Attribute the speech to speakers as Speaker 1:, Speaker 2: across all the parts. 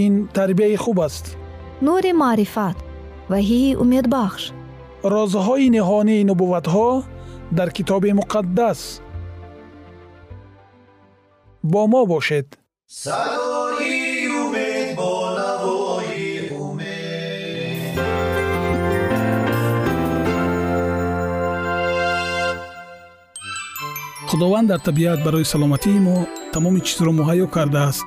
Speaker 1: ин тарбияи хуб аст.
Speaker 2: Нури маърифат ваҳии умедбахш.
Speaker 1: Розҳои ниҳонии нубувватҳо дар китоби муқаддас. Бо мо бошед. Садои умед бо навои умед. Худованд дар табиат барои саломатии мо тамоми чизро муҳайё кардааст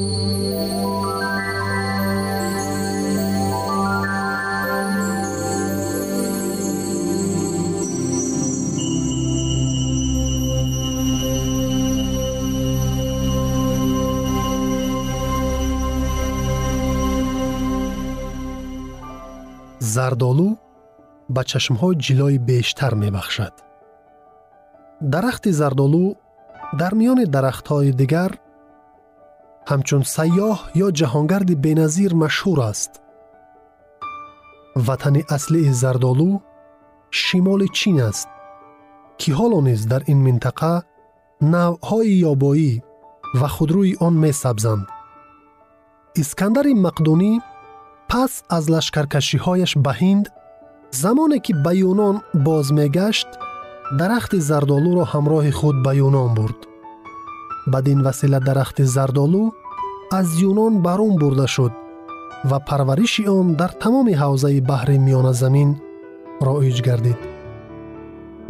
Speaker 3: зардолу ба чашмҳо ҷилои бештар мебахшад дарахти зардолу дар миёни дарахтҳои дигар ҳамчун сайёҳ ё ҷаҳонгарди беназир машҳур аст ватани аслии зардолу шимоли чин аст ки ҳоло низ дар ин минтақа навъҳои ёбоӣ ва худрӯи он месабзанд искандари мақдунӣ пас аз лашкаркашиҳояш ба ҳинд замоне ки ба юнон боз мегашт дарахти зардолуро ҳамроҳи худ ба юнон бурд. Бадин васила дарахти зардолу аз юнон барун бурда шуд ва парвариши он дар тамоми ҳавзаи баҳри миёназамин роиҷ гардид.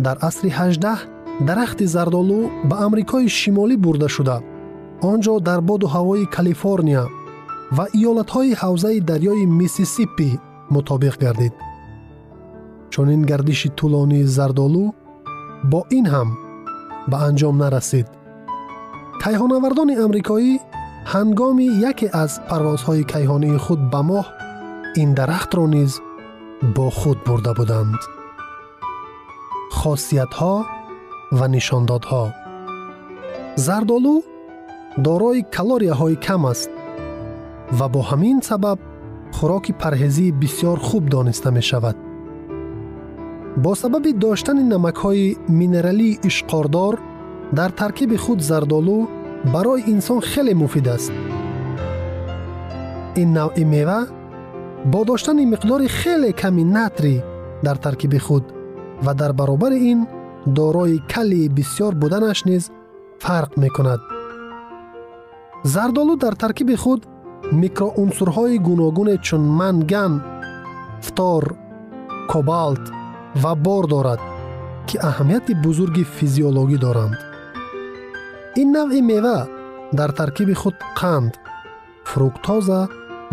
Speaker 3: Дар асри ҳаждаҳ дарахти зардолу ба амрикои шимолӣ бурда шуда. Он ҷо дар боду ҳавои калифорния ва иёлатҳои ҳавзаи дарёи миссисиппи мутобиқ гардид. Чунин гардиши тӯлонии зардолу бо ин ҳам ба анҷом нарасид. Кайҳонавардони амрикоӣ ҳангоми яке аз парвозҳои кайҳонии худ ба моҳ ин дарахтро низ бо худ бурда буданд. Хосиятҳо ва нишондодҳо. Зардолу дорои калорияҳои кам аст ва бо ҳамин сабаб хӯроки парҳезии бисьёр хуб дониста мешавад. Бо сабаби доштани намакҳои минералии ишқордор дар таркиби худ зардолу барои инсон хеле муфид аст. Ин навъи мева бо доштани миқдори хеле ками натрӣ дар таркиби худ ва дар баробари ин дорои калии бисьёр буданаш низ фарқ мекунад. Зардолу дар таркиби худ микроунсурҳои гуногуне чун манган фтор кобалт ва бор дорад ки аҳамияти бузурги физиологӣ доранд. Ин навъи мева дар таркиби худ қанд фруктоза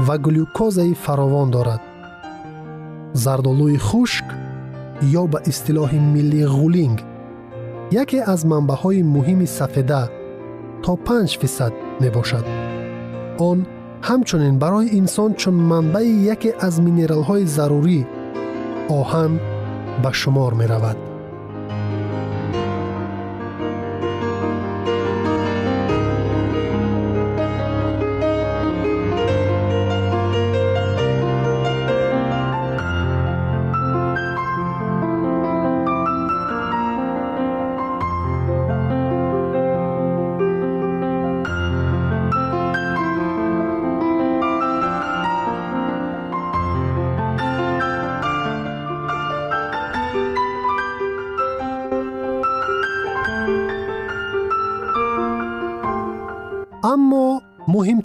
Speaker 3: ва глюкозаи фаровон дорад. Зардолӯи хушк ё ба истилоҳи милли ғулинг яке аз манбаъҳои муҳими сафеда то 5 фисад мебошад. Он ҳамчунин барои инсон чун манбаи яке аз минералҳои зарурӣ оҳан ба шумор меравад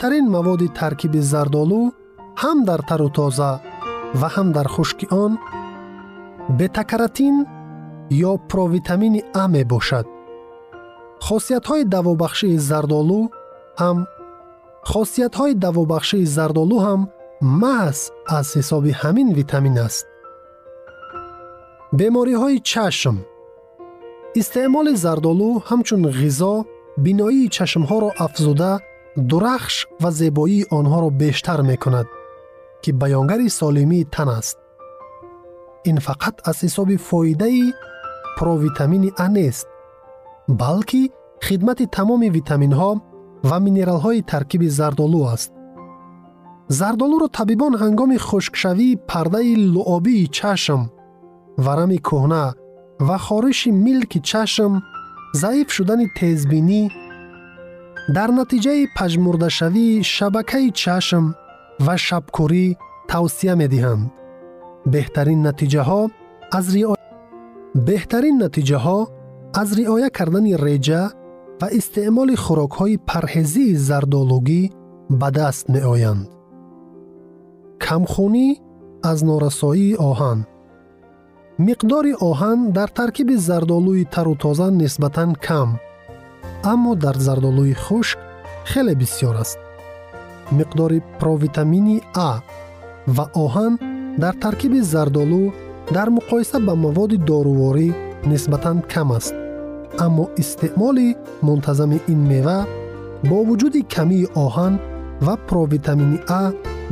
Speaker 3: муҳимтарин маводи таркиби зардолу ҳам дар тару тоза ва ҳам дар хушки он бетакаратин ё провитамини а мебошад. Хосиятҳои давобахшии зардолу ҳам хосиятҳои давобахшии зардолу ҳам маҳз аз ҳисоби ҳамин витамин аст. Бемориҳои чашм. Истеъмоли зардолу ҳамчун ғизо биноии чашмҳоро афзуда дурахш ва зебоии онҳоро бештар мекунад ки баёнгари солимии тан аст. Ин фақат аз ҳисоби фоидаи провитамини а нест балки хидмати тамоми витаминҳо ва минералҳои таркиби зардолу аст. Зардолуро табибон ҳангоми хушкшавии пардаи луобии чашм варами кӯҳна ва хориши милки чашм заиф шудани тезбинӣ дар натиҷаи пажмурдашавии шабакаи чашм ва шабкурӣ тавсия медиҳанд. Беҳтарин натиҷаҳо аз риоя беҳтарин натиҷаҳо аз риоя кардани реҷа ва истеъмоли хӯрокҳои парҳезии зардолугӣ ба даст меоянд. Камхунӣ аз норасоии оҳан. Миқдори оҳан дар таркиби зардолӯи тару тоза нисбатан кам аммо дар зардолӯи хушк хеле бисьёр аст. Миқдори провитамини а ва оҳан дар таркиби зардолу дар муқоиса ба маводи доруворӣ нисбатан кам аст. Аммо истеъмоли мунтазами ин мева бо вуҷуди камии оҳан ва провитамини а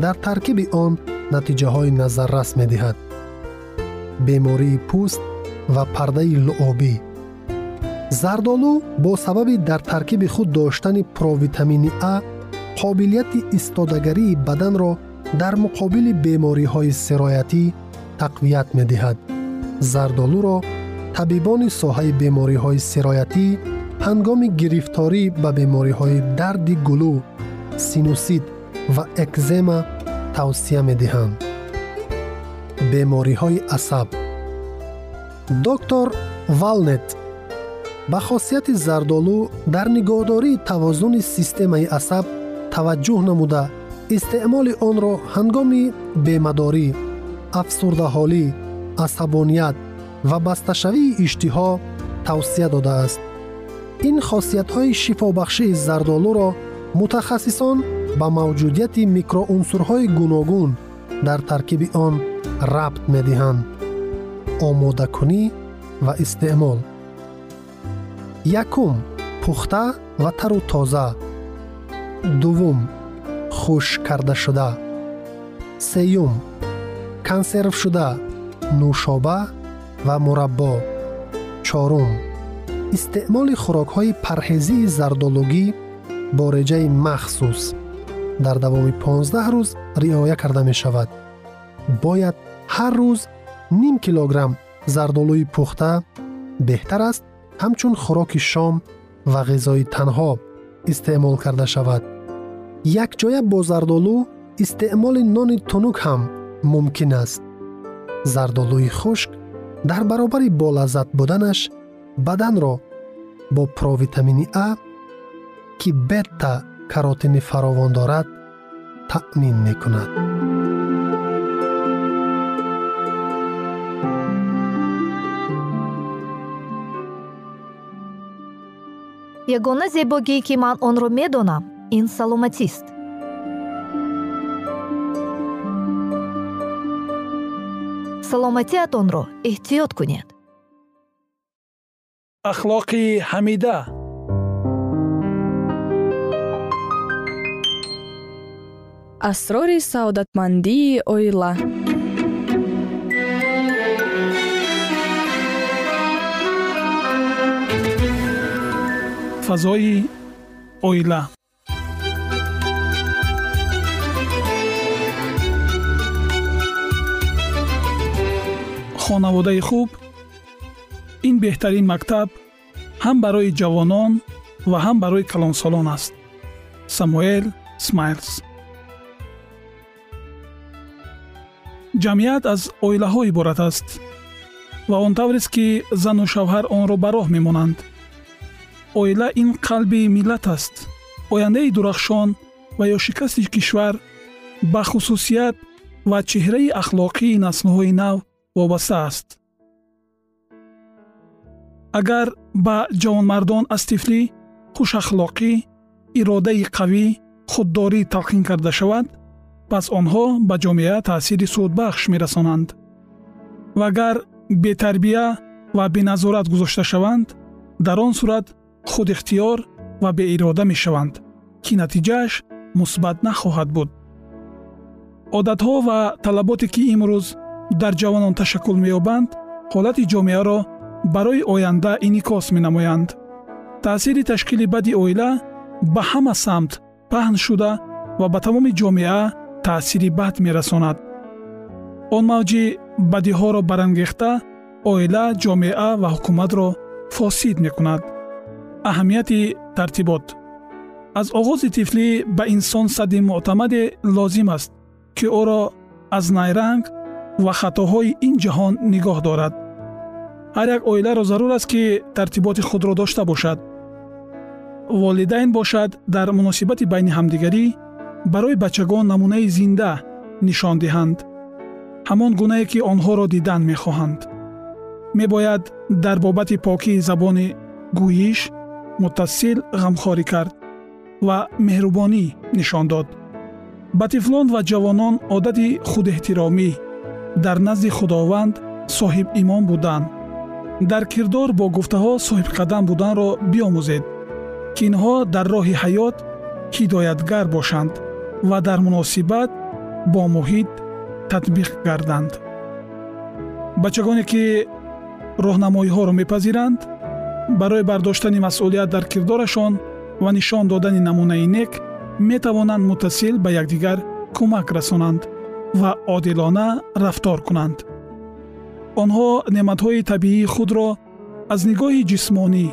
Speaker 3: дар таркиби он натиҷаҳои назаррас медиҳад. Бемории пӯст ва пардаи луобӣ зардолу бо сабаби дар таркиби худ доштани провитамини а қобилияти истодагарии баданро дар муқобили бемориҳои сироятӣ тақвият медиҳад. Зардолуро табибони соҳаи бемориҳои сироятӣ ҳангоми гирифторӣ ба бемориҳои дарди гулӯ синусит ва экзема тавсия медиҳанд. Бемориҳои асаб. Доктор валнет ба хосияти зардолу дар нигоҳдории тавозуни системаи асаб таваҷҷӯҳ намуда истеъмоли онро ҳангоми бемадорӣ афсурдаҳолӣ асабоният ва басташавии иштиҳо тавсия додааст. Ин хосиятҳои шифобахшии зардолуро мутахассисон ба мавҷудияти микроунсурҳои гуногун дар таркиби он рабт медиҳанд. Омодакунӣ ва истеъмол якум пухта ва тару тоза. Дуввум хушк кардашуда. Сеюм консервшуда нӯшоба ва мураббо. Чорум истеъмоли хӯрокҳои парҳезии зардолугӣ бо реҷаи махсус. Дар давоми 15 рӯз риоя карда мешавад. Бояд ҳар рӯз ним килограмм зардолӯи пухта беҳтар аст ҳамчун хӯроки шом ва ғизои танҳо истеъмол карда шавад. Якҷоя бо зардолу истеъмоли нони тунук ҳам мумкин аст. Зардолӯи хушк дар баробари болаззат буданаш баданро бо провитамини а ки бетта каротини фаровон дорад таъмин мекунад
Speaker 2: ягона зебогие ки ман онро медонам ин саломатист. Саломатиатонро эҳтиёт кунед.
Speaker 1: Ахлоқи ҳамида.
Speaker 4: Асрори саодатмандии оила
Speaker 1: фазои оила хонаводаи хуб ин беҳтарин мактаб ҳам барои ҷавонон ва ҳам барои калонсолон аст самуэл смайлс ҷамъият аз оилаҳо иборат аст ва он таврест ки зану шавҳар онро ба роҳ мемонанд оила ин қалби миллат аст. Ояндаи дурахшон ва ё шикасти кишвар ба хусусият ва чеҳраи ахлоқии наслҳои нав вобаста аст. Агар ба ҷавонмардон аз тифлӣ хушахлоқӣ иродаи қавӣ худдорӣ талқин карда шавад пас онҳо ба ҷомеа таъсири судбахш мерасонанд. Ва агар бетарбия ва беназорат гузошта шаванд дар он сурат худихтиёр ва беирода мешаванд ки натиҷааш мусбат нахоҳад буд. Одатҳо ва талаботе ки имрӯз дар ҷавонон ташаккул меёбанд ҳолати ҷомеаро барои оянда инъикос менамоянд. Таъсири ташкили бади оила ба ҳама самт паҳн шуда ва ба тамоми ҷомеа таъсири бад мерасонад. Он мавҷи бадиҳоро барангехта оила ҷомеа ва ҳукуматро фосид мекунад аҳамияти тартибот. Аз оғози тифлӣ ба инсон садди муътамаде лозим аст ки ӯро аз найранг ва хатоҳои ин ҷаҳон нигоҳ дорад. Ҳар як оиларо зарур аст ки тартиботи худро дошта бошад. Волидайн бошад дар муносибати байни ҳамдигарӣ барои бачагон намунаи зинда нишон диҳанд. Ҳамон гунае ки онҳоро дидан мехоҳанд. Мебояд дар бобати покии забони гӯиш муттасил ғамхорӣ кард ва меҳрубонӣ нишон дод. Ба тифлон ва ҷавонон одати худэҳтиромӣ дар назди худованд соҳибимон будан дар кирдор бо гуфтаҳо соҳибқадам буданро биомӯзед ки инҳо дар роҳи ҳаёт ҳидоятгар бошанд ва дар муносибат бо муҳит татбиқ гарданд. Бачагоне ки роҳнамоиҳоро мепазиранд барои бардоштани масъулият дар кирдорашон ва нишон додани намунаи нек метавонанд муттасил ба якдигар кӯмак расонанд ва одилона рафтор кунанд. Онҳо неъматҳои табиии худро аз нигоҳи ҷисмонӣ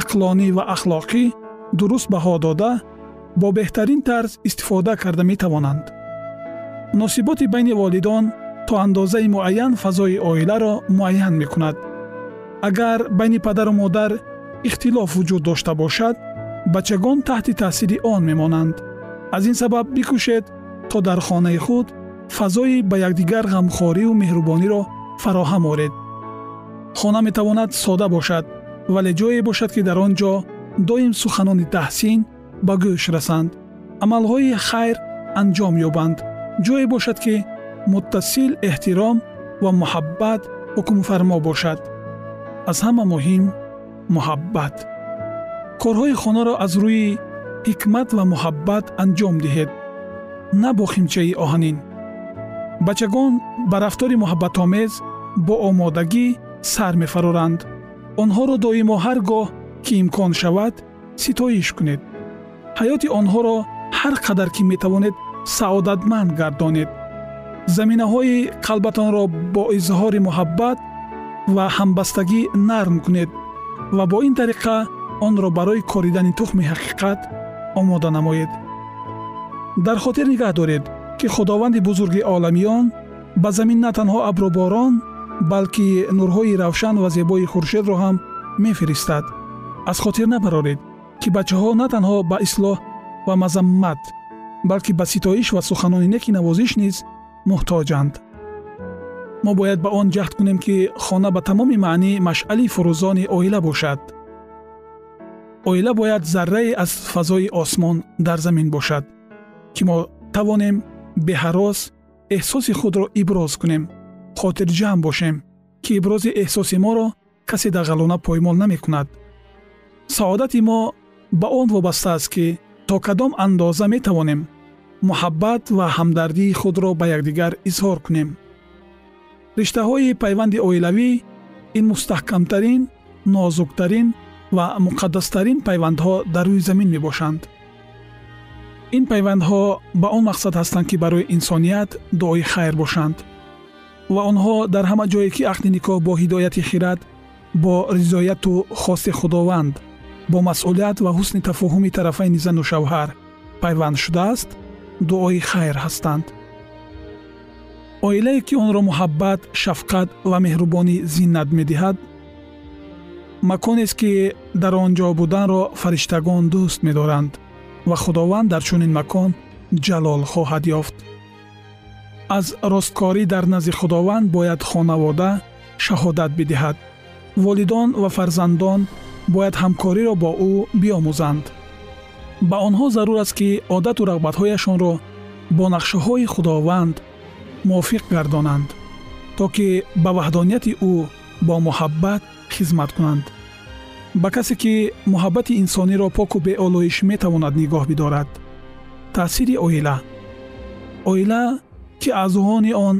Speaker 1: ақлонӣ ва ахлоқӣ дуруст баҳо дода бо беҳтарин тарз истифода карда метавонанд. Муносиботи байни волидон то андозаи муайян фазои оиларо муайян мекунад агар байни падару модар ихтилоф вуҷуд дошта бошад бачагон таҳти таъсири он мемонанд аз ин сабаб бикӯшед то дар хонаи худ фазои ба якдигар ғамхориву меҳрубониро фароҳам оред хона метавонад сода бошад вале ҷое бошад ки дар он ҷо доим суханони таҳсин ба гӯш расанд амалҳои хайр анҷом ёбанд ҷое бошад ки муттасил эҳтиром ва муҳаббат ҳукмфармо бошад аз ҳама муҳим муҳаббат. Корҳои хонаро аз рӯи ҳикмат ва муҳаббат анҷом диҳед. На бо химчаи оҳанин. Бачагон ба рафтори муҳаббатомез бо омодагӣ сар мефароранд. Онҳоро доимо ҳар гоҳ ки имкон шавад ситоиш кунед. Ҳаёти онҳоро ҳар қадар ки метавонед саодатманд гардонед. Заминаҳои қалбатонро бо изҳори муҳаббат ва ҳамбастагӣ нарм кунед ва бо ин тариқа онро барои коридани тухми ҳақиқат омода намоед. Дар хотир нигаҳ доред ки худованди бузурги оламиён ба замин на танҳо абруборон балки нурҳои равшан ва зебои хуршедро ҳам мефиристад. Аз хотир набароред ки бачаҳо на танҳо ба ислоҳ ва мазаммат балки ба ситоиш ва суханони неки навозиш низ муҳтоҷанд мо бояд ба он ҷаҳд кунем ки хона ба тамоми маънӣ машъали фурӯзони оила бошад оила бояд заррае аз фазои осмон дар замин бошад ки мо тавонем беҳарос эҳсоси худро иброз кунем хотирҷамъ бошем ки ибрози эҳсоси моро касе дағалона поймол намекунад саодати мо ба он вобаста аст ки то кадом андоза метавонем муҳаббат ва ҳамдардии худро ба якдигар изҳор кунем риштаҳои пайванди оилавӣ ин мустаҳкамтарин нозуктарин ва муқаддастарин пайвандҳо дар рӯи замин мебошанд. Ин пайвандҳо ба он мақсад ҳастанд ки барои инсоният дуои хайр бошанд ва онҳо дар ҳама ҷое ки ақди никоҳ бо ҳидояти хирад бо ризояту хости худованд бо масъулият ва ҳусни тафоҳуми тарафайни зану шавҳар пайванд шудааст дуои хайр ҳастанд оилае ки онро муҳаббат шафқат ва меҳрубонӣ зиннат медиҳад маконест ки дар он ҷо буданро фариштагон дӯст медоранд ва худованд дар чунин макон ҷалол хоҳад ёфт. Аз росткорӣ дар назди худованд бояд хонавода шаҳодат бидиҳад. Волидон ва фарзандон бояд ҳамкориро бо ӯ биомӯзанд. Ба онҳо зарур аст ки одату рағбатҳояшонро бо нақшаҳои худованд мувофиқ гардонанд то ки ба ваҳдонияти ӯ бо муҳаббат хизмат кунанд ба касе ки муҳаббати инсониро поку беолоиш метавонад нигоҳ бидорад таъсири оила оила ки аъзоёни он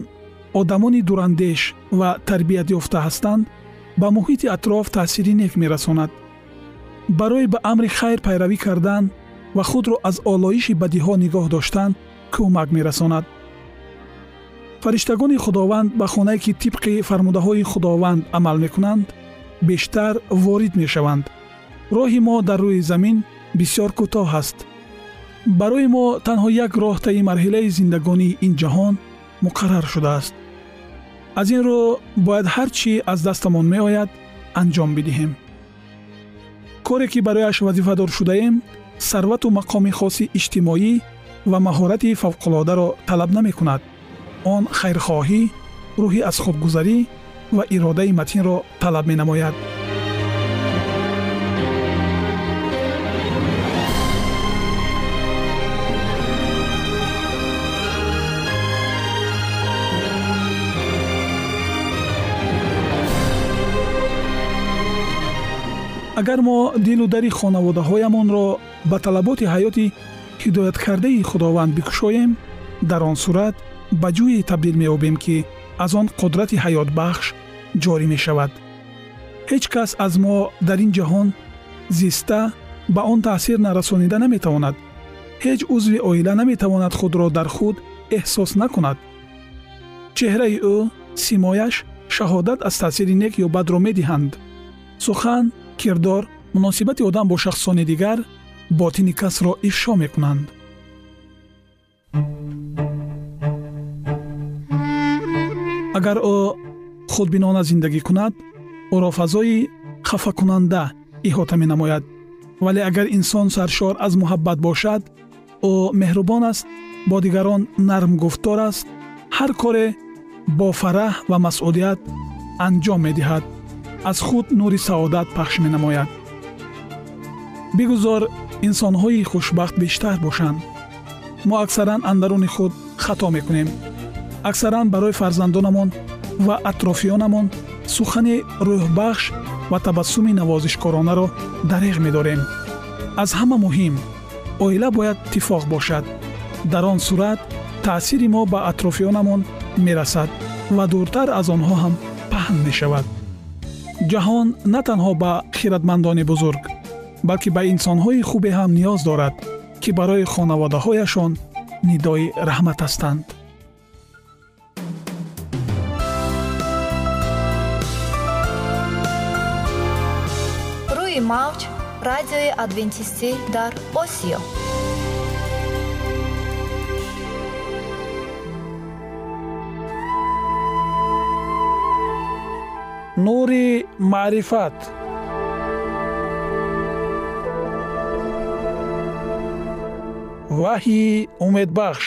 Speaker 1: одамони дурандеш ва тарбиятёфта ҳастанд ба муҳити атроф таъсири нек мерасонад барои ба амри хайр пайравӣ кардан ва худро аз олоиши бадиҳо нигоҳ доштан кӯмак мерасонад фариштагони худованд ба хонае ки тибқи фармудаҳои худованд амал мекунанд бештар ворид мешаванд. роҳи мо дар рӯи замин бисьёр кӯтоҳ аст. барои мо танҳо як роҳ таи марҳилаи зиндагонии ин ҷаҳон муқаррар шудааст. аз ин рӯ бояд ҳар чӣ аз дастамон меояд анҷом бидиҳем. коре ки барояш вазифадор шудаем сарвату мақоми хоси иҷтимоӣ ва маҳорати фавқулодаро талаб намекунад он хайрхоҳӣ рӯҳи аз худгузарӣ ва иродаи матинро талаб менамояд. Агар мо дилу дари хонаводаҳоямонро ба талаботи ҳаёти ҳидояткардаи худованд бикушоем дар он сурат ба ҷӯе табдил меёбем ки аз он қудрати ҳаётбахш ҷорӣ мешавад. Ҳеҷ кас аз мо дар ин ҷаҳон зиста ба он таъсир нарасонида наметавонад. Ҳеҷ узви оила наметавонад худро дар худ эҳсос накунад. Чеҳраи ӯ симояш шаҳодат аз таъсири нек ё бадро медиҳанд. Сухан кирдор муносибати одам бо шахсони дигар ботини касро ифшо мекунанд агар ӯ худбинона зиндагӣ кунад ӯро фазои хафакунанда иҳота менамояд. Вале агар инсон саршор аз муҳаббат бошад ӯ меҳрубон аст бо дигарон нарм гуфтор аст ҳар коре бо фараҳ ва масъулият анҷом медиҳад аз худ нури саодат пахш менамояд. Бигузор инсонҳои хушбахт бештар бошанд. Мо аксаран андаруни худ хато мекунем аксаран барои фарзандонамон ва атрофиёнамон сухани рӯҳбахш ва табассуми навозишкоронаро дареғ медорем. Аз ҳама муҳим оила бояд иттифоқ бошад. Дар он сурат таъсири мо ба атрофиёнамон мерасад ва дуртар аз онҳо ҳам паҳн мешавад. Ҷаҳон на танҳо ба хиратмандони бузург балки ба инсонҳои хубе ҳам ниёз дорад ки барои хонаводаҳояшон нидои раҳмат ҳастанд
Speaker 2: рӯи мавҷ радиои адвентистӣ дар осиё.
Speaker 1: Нури маърифат. Ваҳйи умедбахш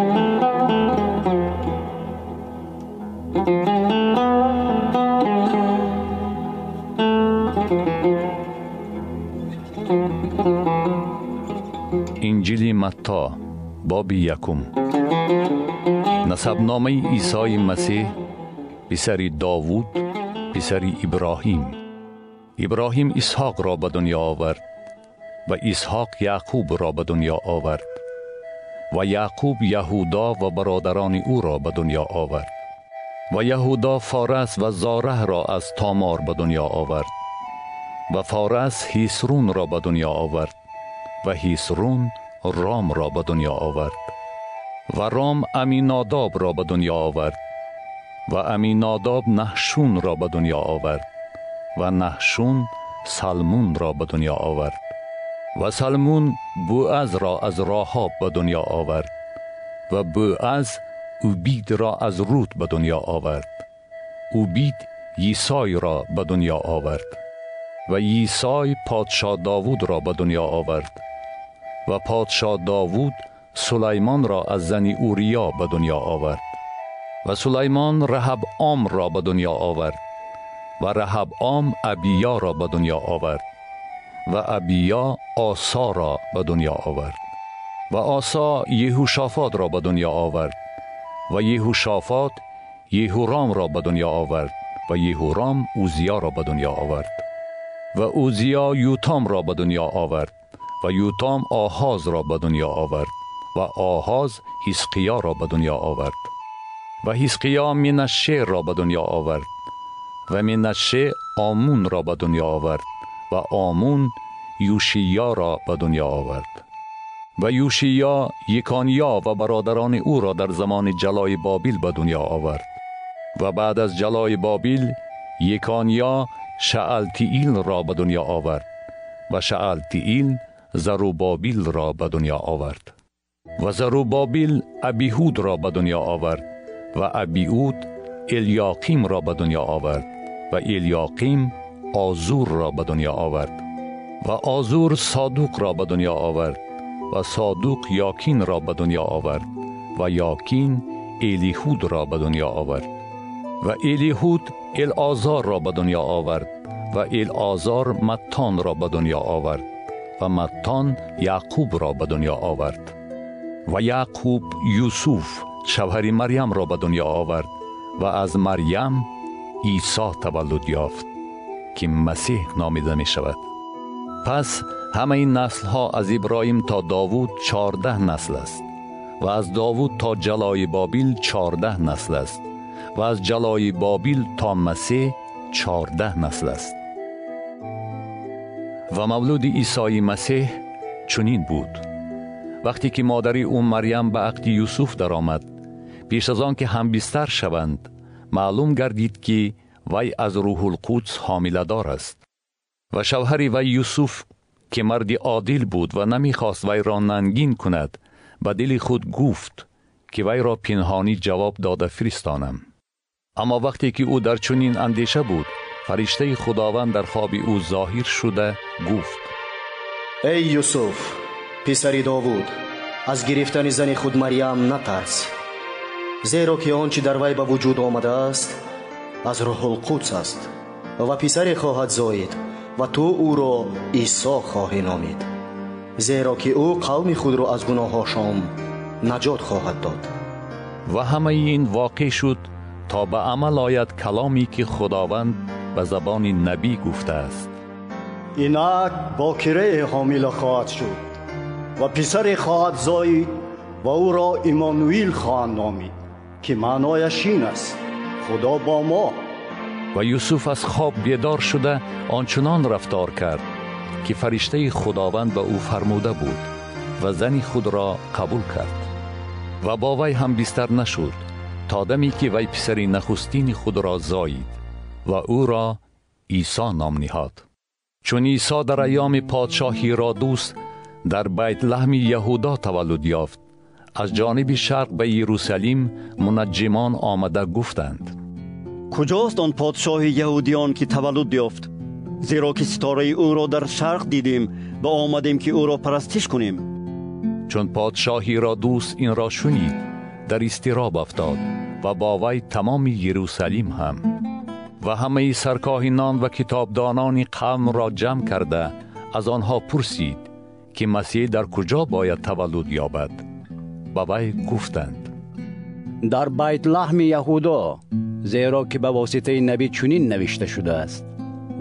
Speaker 5: инҷили матто боби якум насабномаи исои масеҳ писари довуд писари иброҳим иброҳим исҳоқро ба дунё овард ва исҳоқ яъқубро ба дунё овард ва яъқуб яҳудо ва бародарони ӯро ба дунё овард ва яҳудо форас ва зораҳро аз томор ба дунё овард ва форас ҳисрунро ба дунё овард ва ҳисрун رام را به دنیا آورد و رام امیناداب را به دنیا آورد و امیناداب نحشون را به دنیا آورد و نحشون سلمون را به دنیا آورد و سلمون بوعز را از راهاب به دنیا آورد و بوعز اوبید را از روت به دنیا آورد. اوبید یسای را به دنیا آورد و یسای پادشاه داوود را به دنیا آورد. و پادشاه داوود سلیمان را از زنی اوریا به دنیا آورد و سلیمان رهب آم را به دنیا آورد و رهب آم ابیا را به دنیا آورد و ابیا آسا را به دنیا آورد و آسا یهوشافات را به دنیا آورد و یهوشافات یهورام را به دنیا آورد و یهورام اوزیا را به دنیا آورد و اوزیا یوتام را به دنیا آورد و یوتام آهاز را به دنیا آورد و آهاز حسقیا را به دنیا آورد. و حسقیا منشه را به دنیا آورد و منشه آمون را به دنیا آورد و آمون یوشیا را به دنیا آورد. و یوشیا یکانیا و برادران او را در زمان جلای بابیل به دنیا آورد. و بعد از جلای بابیل یکانیا شعلتیل را به دنیا آورد و شعلتیل زروبابیل را به دنیا آورد و زروبابیل ابیهود را به دنیا آورد و ابیهود الیاقیم را به دنیا آورد و الیاقیم آزور را به دنیا آورد و آزور صادوق را به دنیا آورد و صادوق یاکین را به دنیا آورد و یاکین الیهود را به دنیا آورد و الیهود الازار را به دنیا آورد و الازار متان را به دنیا آورد و متان یعقوب را به دنیا آورد و یعقوب یوسف شوهر مریم را به دنیا آورد و از مریم عیسی تولد یافت که مسیح نامیده می شود پس همه این نسل ها از ابراهیم تا داوود چارده نسل است و از داوود تا جلای بابیل چارده نسل است و از جلای بابیل تا مسیح چارده نسل است. و مولود عیسی مسیح چنین بود. وقتی که مادری او مریم به عقد یوسف درآمد پیش از آن که هم بیستر شوند معلوم گردید که وی از روح القدس حامله دار است. و شوهری وی یوسف که مرد عادل بود و نمی‌خواست وی را ننگین کند به دل خود گفت که وی را پنهانی جواب داده فرستانم. اما وقتی که او در چنین اندیشه بود фариштаи худованд дар хоби ӯ
Speaker 6: зоҳир шуда гуфт. Эй юсуф писари довуд аз гирифтани зани худ марьям натарс зеро ки он чӣ дар вай ба вуҷуд омадааст аз рӯҳулқудс аст ва писаре хоҳад зоид ва ту ӯро исо хоҳӣ номид. Зеро ки ӯ қавми худро аз гуноҳҳошон наҷот хоҳад дод.
Speaker 5: Ва ҳамаи ин воқеъ шуд то ба амал ояд каломе ки худованд به زبان نبی گفته است.
Speaker 6: اینک باکره حامل خواهد شد و پسر خواهد زایید و او را ایمانویل خواهند نامید که معنایش این است خدا با ما.
Speaker 5: و یوسف از خواب بیدار شده آنچنان رفتار کرد که فرشته خداوند به او فرموده بود و زنی خود را قبول کرد. و با وی هم بیستر نشد تا دمی که وی پسری نخستین خود را زایید و او را عیسی نام نهاد. چون عیسی در ایام پادشاهی را دوست در بیت لحم یهودا تولد یافت. از جانب شرق به یروسلیم منجمان آمده گفتند.
Speaker 6: کجاست آن پادشاه یهودیان که تولد یافت؟ زیرا که ستاره او را در شرق دیدیم و آمدیم که او را پرستش کنیم.
Speaker 5: چون پادشاهی را دوست این را شنید در استراب افتاد و با وی تمام یروسلیم هم. و همه سرکاهنان و کتابدانان قوم را جمع کرده از آنها پرسید که مسیح در کجا باید تولد یابد. با وی گفتند
Speaker 7: در بیت لحم یهودا زیرا که به واسطه نبی چنین نوشته شده است.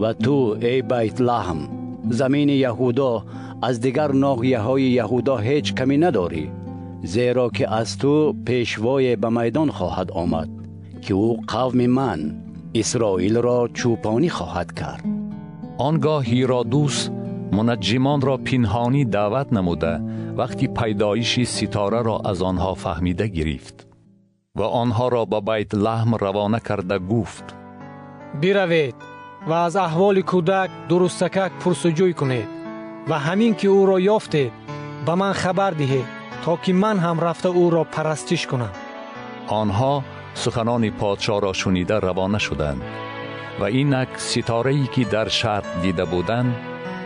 Speaker 7: و تو ای بیت لحم زمین یهودا از دیگر ناغیه های یهودا هیچ کمی نداری زیرا که از تو پیشوای به میدان خواهد آمد که او قوم من اسرائیل را چوپانی خواهد کرد.
Speaker 5: آنگاه هیرادوس منجمان را پنهانی دعوت نموده وقتی پیدایش ستاره را از آنها فهمیده گرفت. و آنها را به بیت لحم روانه کرده گفت
Speaker 8: بیروید و از احوال کودک درستکک پرسجوی کنید و همین که او را یافتید به من خبر دهید تا که من هم رفته او را
Speaker 5: پرستش کنم. آنها суханони подшоҳро шунида равона шуданд. Ва инак ситорае ки дар шарқ дида буданд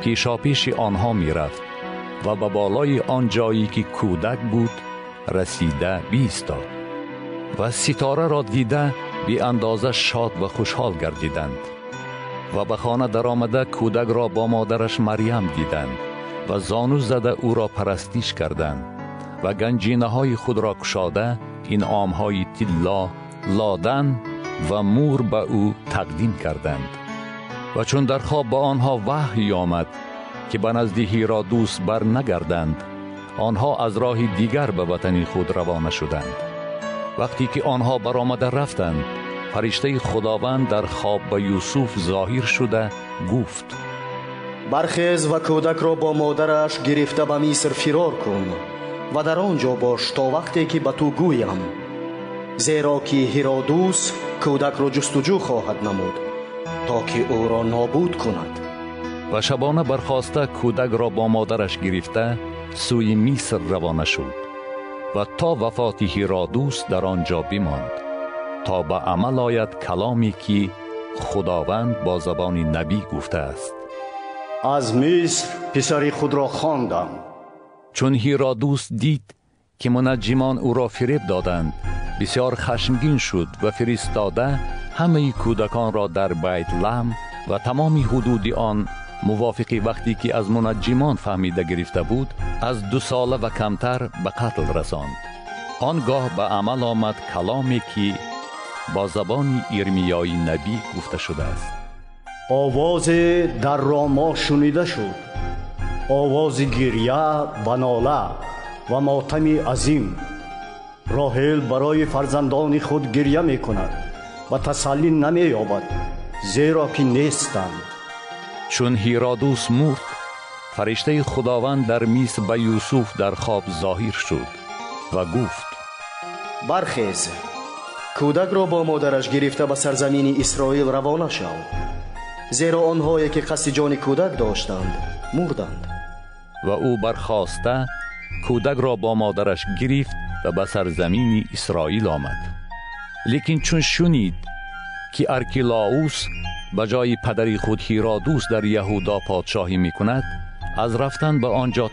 Speaker 5: пешопеши онҳо мерафт ва ба болои он ҷое ки кӯдак буд расида биистод ва ситораро дида беандоза шод ва хушҳол гардиданд ва ба хона даромада кӯдакро бо модараш марьям диданд ва зону зада ӯро парастиш карданд ва ганҷинаҳои худро кушода инъомҳои тилло лодан ва мур ба ӯ тақдим карданд ва чун дар хоб ба онҳо ваҳй омад ки ба назди ҳиродус барнагарданд онҳо аз роҳи дигар ба ватани худ равона шуданд вақте ки онҳо баромада рафтанд фариштаи худованд дар хоб ба юсуф зоҳир шуда гуфт
Speaker 6: бархез ва кӯдакро бо модараш гирифта ба миср фирор кун ва дар он ҷо бош то вақте ки ба ту гӯям зеро ки ҳиродус кӯдакро ҷустуҷӯ хоҳад намуд то ки ӯро нобуд кунад
Speaker 5: ва шабона бархоста кӯдакро бо модараш гирифта сӯи миср равона шуд ва то вафоти ҳиродус дар он ҷо бимонд то ба амал ояд каломе ки худованд бо забони набӣ гуфтааст
Speaker 6: аз миср писари худро хондам
Speaker 5: чун ҳиродус дид ки мунаҷҷимон ӯро фиреб доданд бисьёр хашмгин шуд ва фиристода ҳамаи кӯдаконро дар байтлаҳм ва тамоми ҳудуди он мувофиқи вақте ки аз мунаҷҷимон фаҳмида гирифта буд аз ду сола ва камтар ба қатл расонд он гоҳ ба амал омад каломе ки бо забони ирмиёи набӣ гуфта шудааст
Speaker 6: овозе дар ромо шунида шуд овози гирья ва нола ва мотами азим роҳел барои фарзандони худ гирья мекунад ва тасаллӣ намеёбад зеро ки нестанд
Speaker 5: чун ҳиродус мурд фариштаи худованд дар миср ба юсуф дар хоб зоҳир шуд ва гуфт
Speaker 6: бархез кӯдакро бо модараш гирифта ба сарзамини исроил равона шав зеро онҳое ки қасди ҷони кӯдак доштанд мурданд
Speaker 5: ва ӯ бархоста кӯдакро бо модараш гирифт ва ба сарзамини исроил омад лекин чун шунид ки аркилоус ба ҷои падари худ ҳиродус дар яҳуда подшоҳӣ мекунад аз рафтан ба он ҷо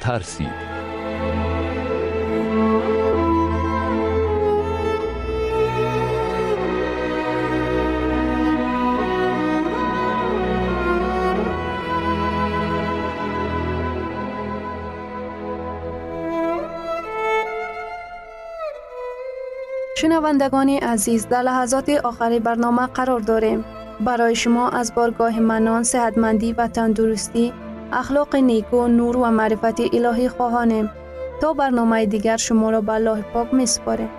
Speaker 5: شنوندگان
Speaker 9: عزیز در لحظات آخر برنامه قرار داریم. برای شما از بارگاه منان سهدمندی و تندرستی اخلاق نیکو نور و معرفت الهی خواهانیم. تا برنامه دیگر شما را به الله پاک میسپاریم.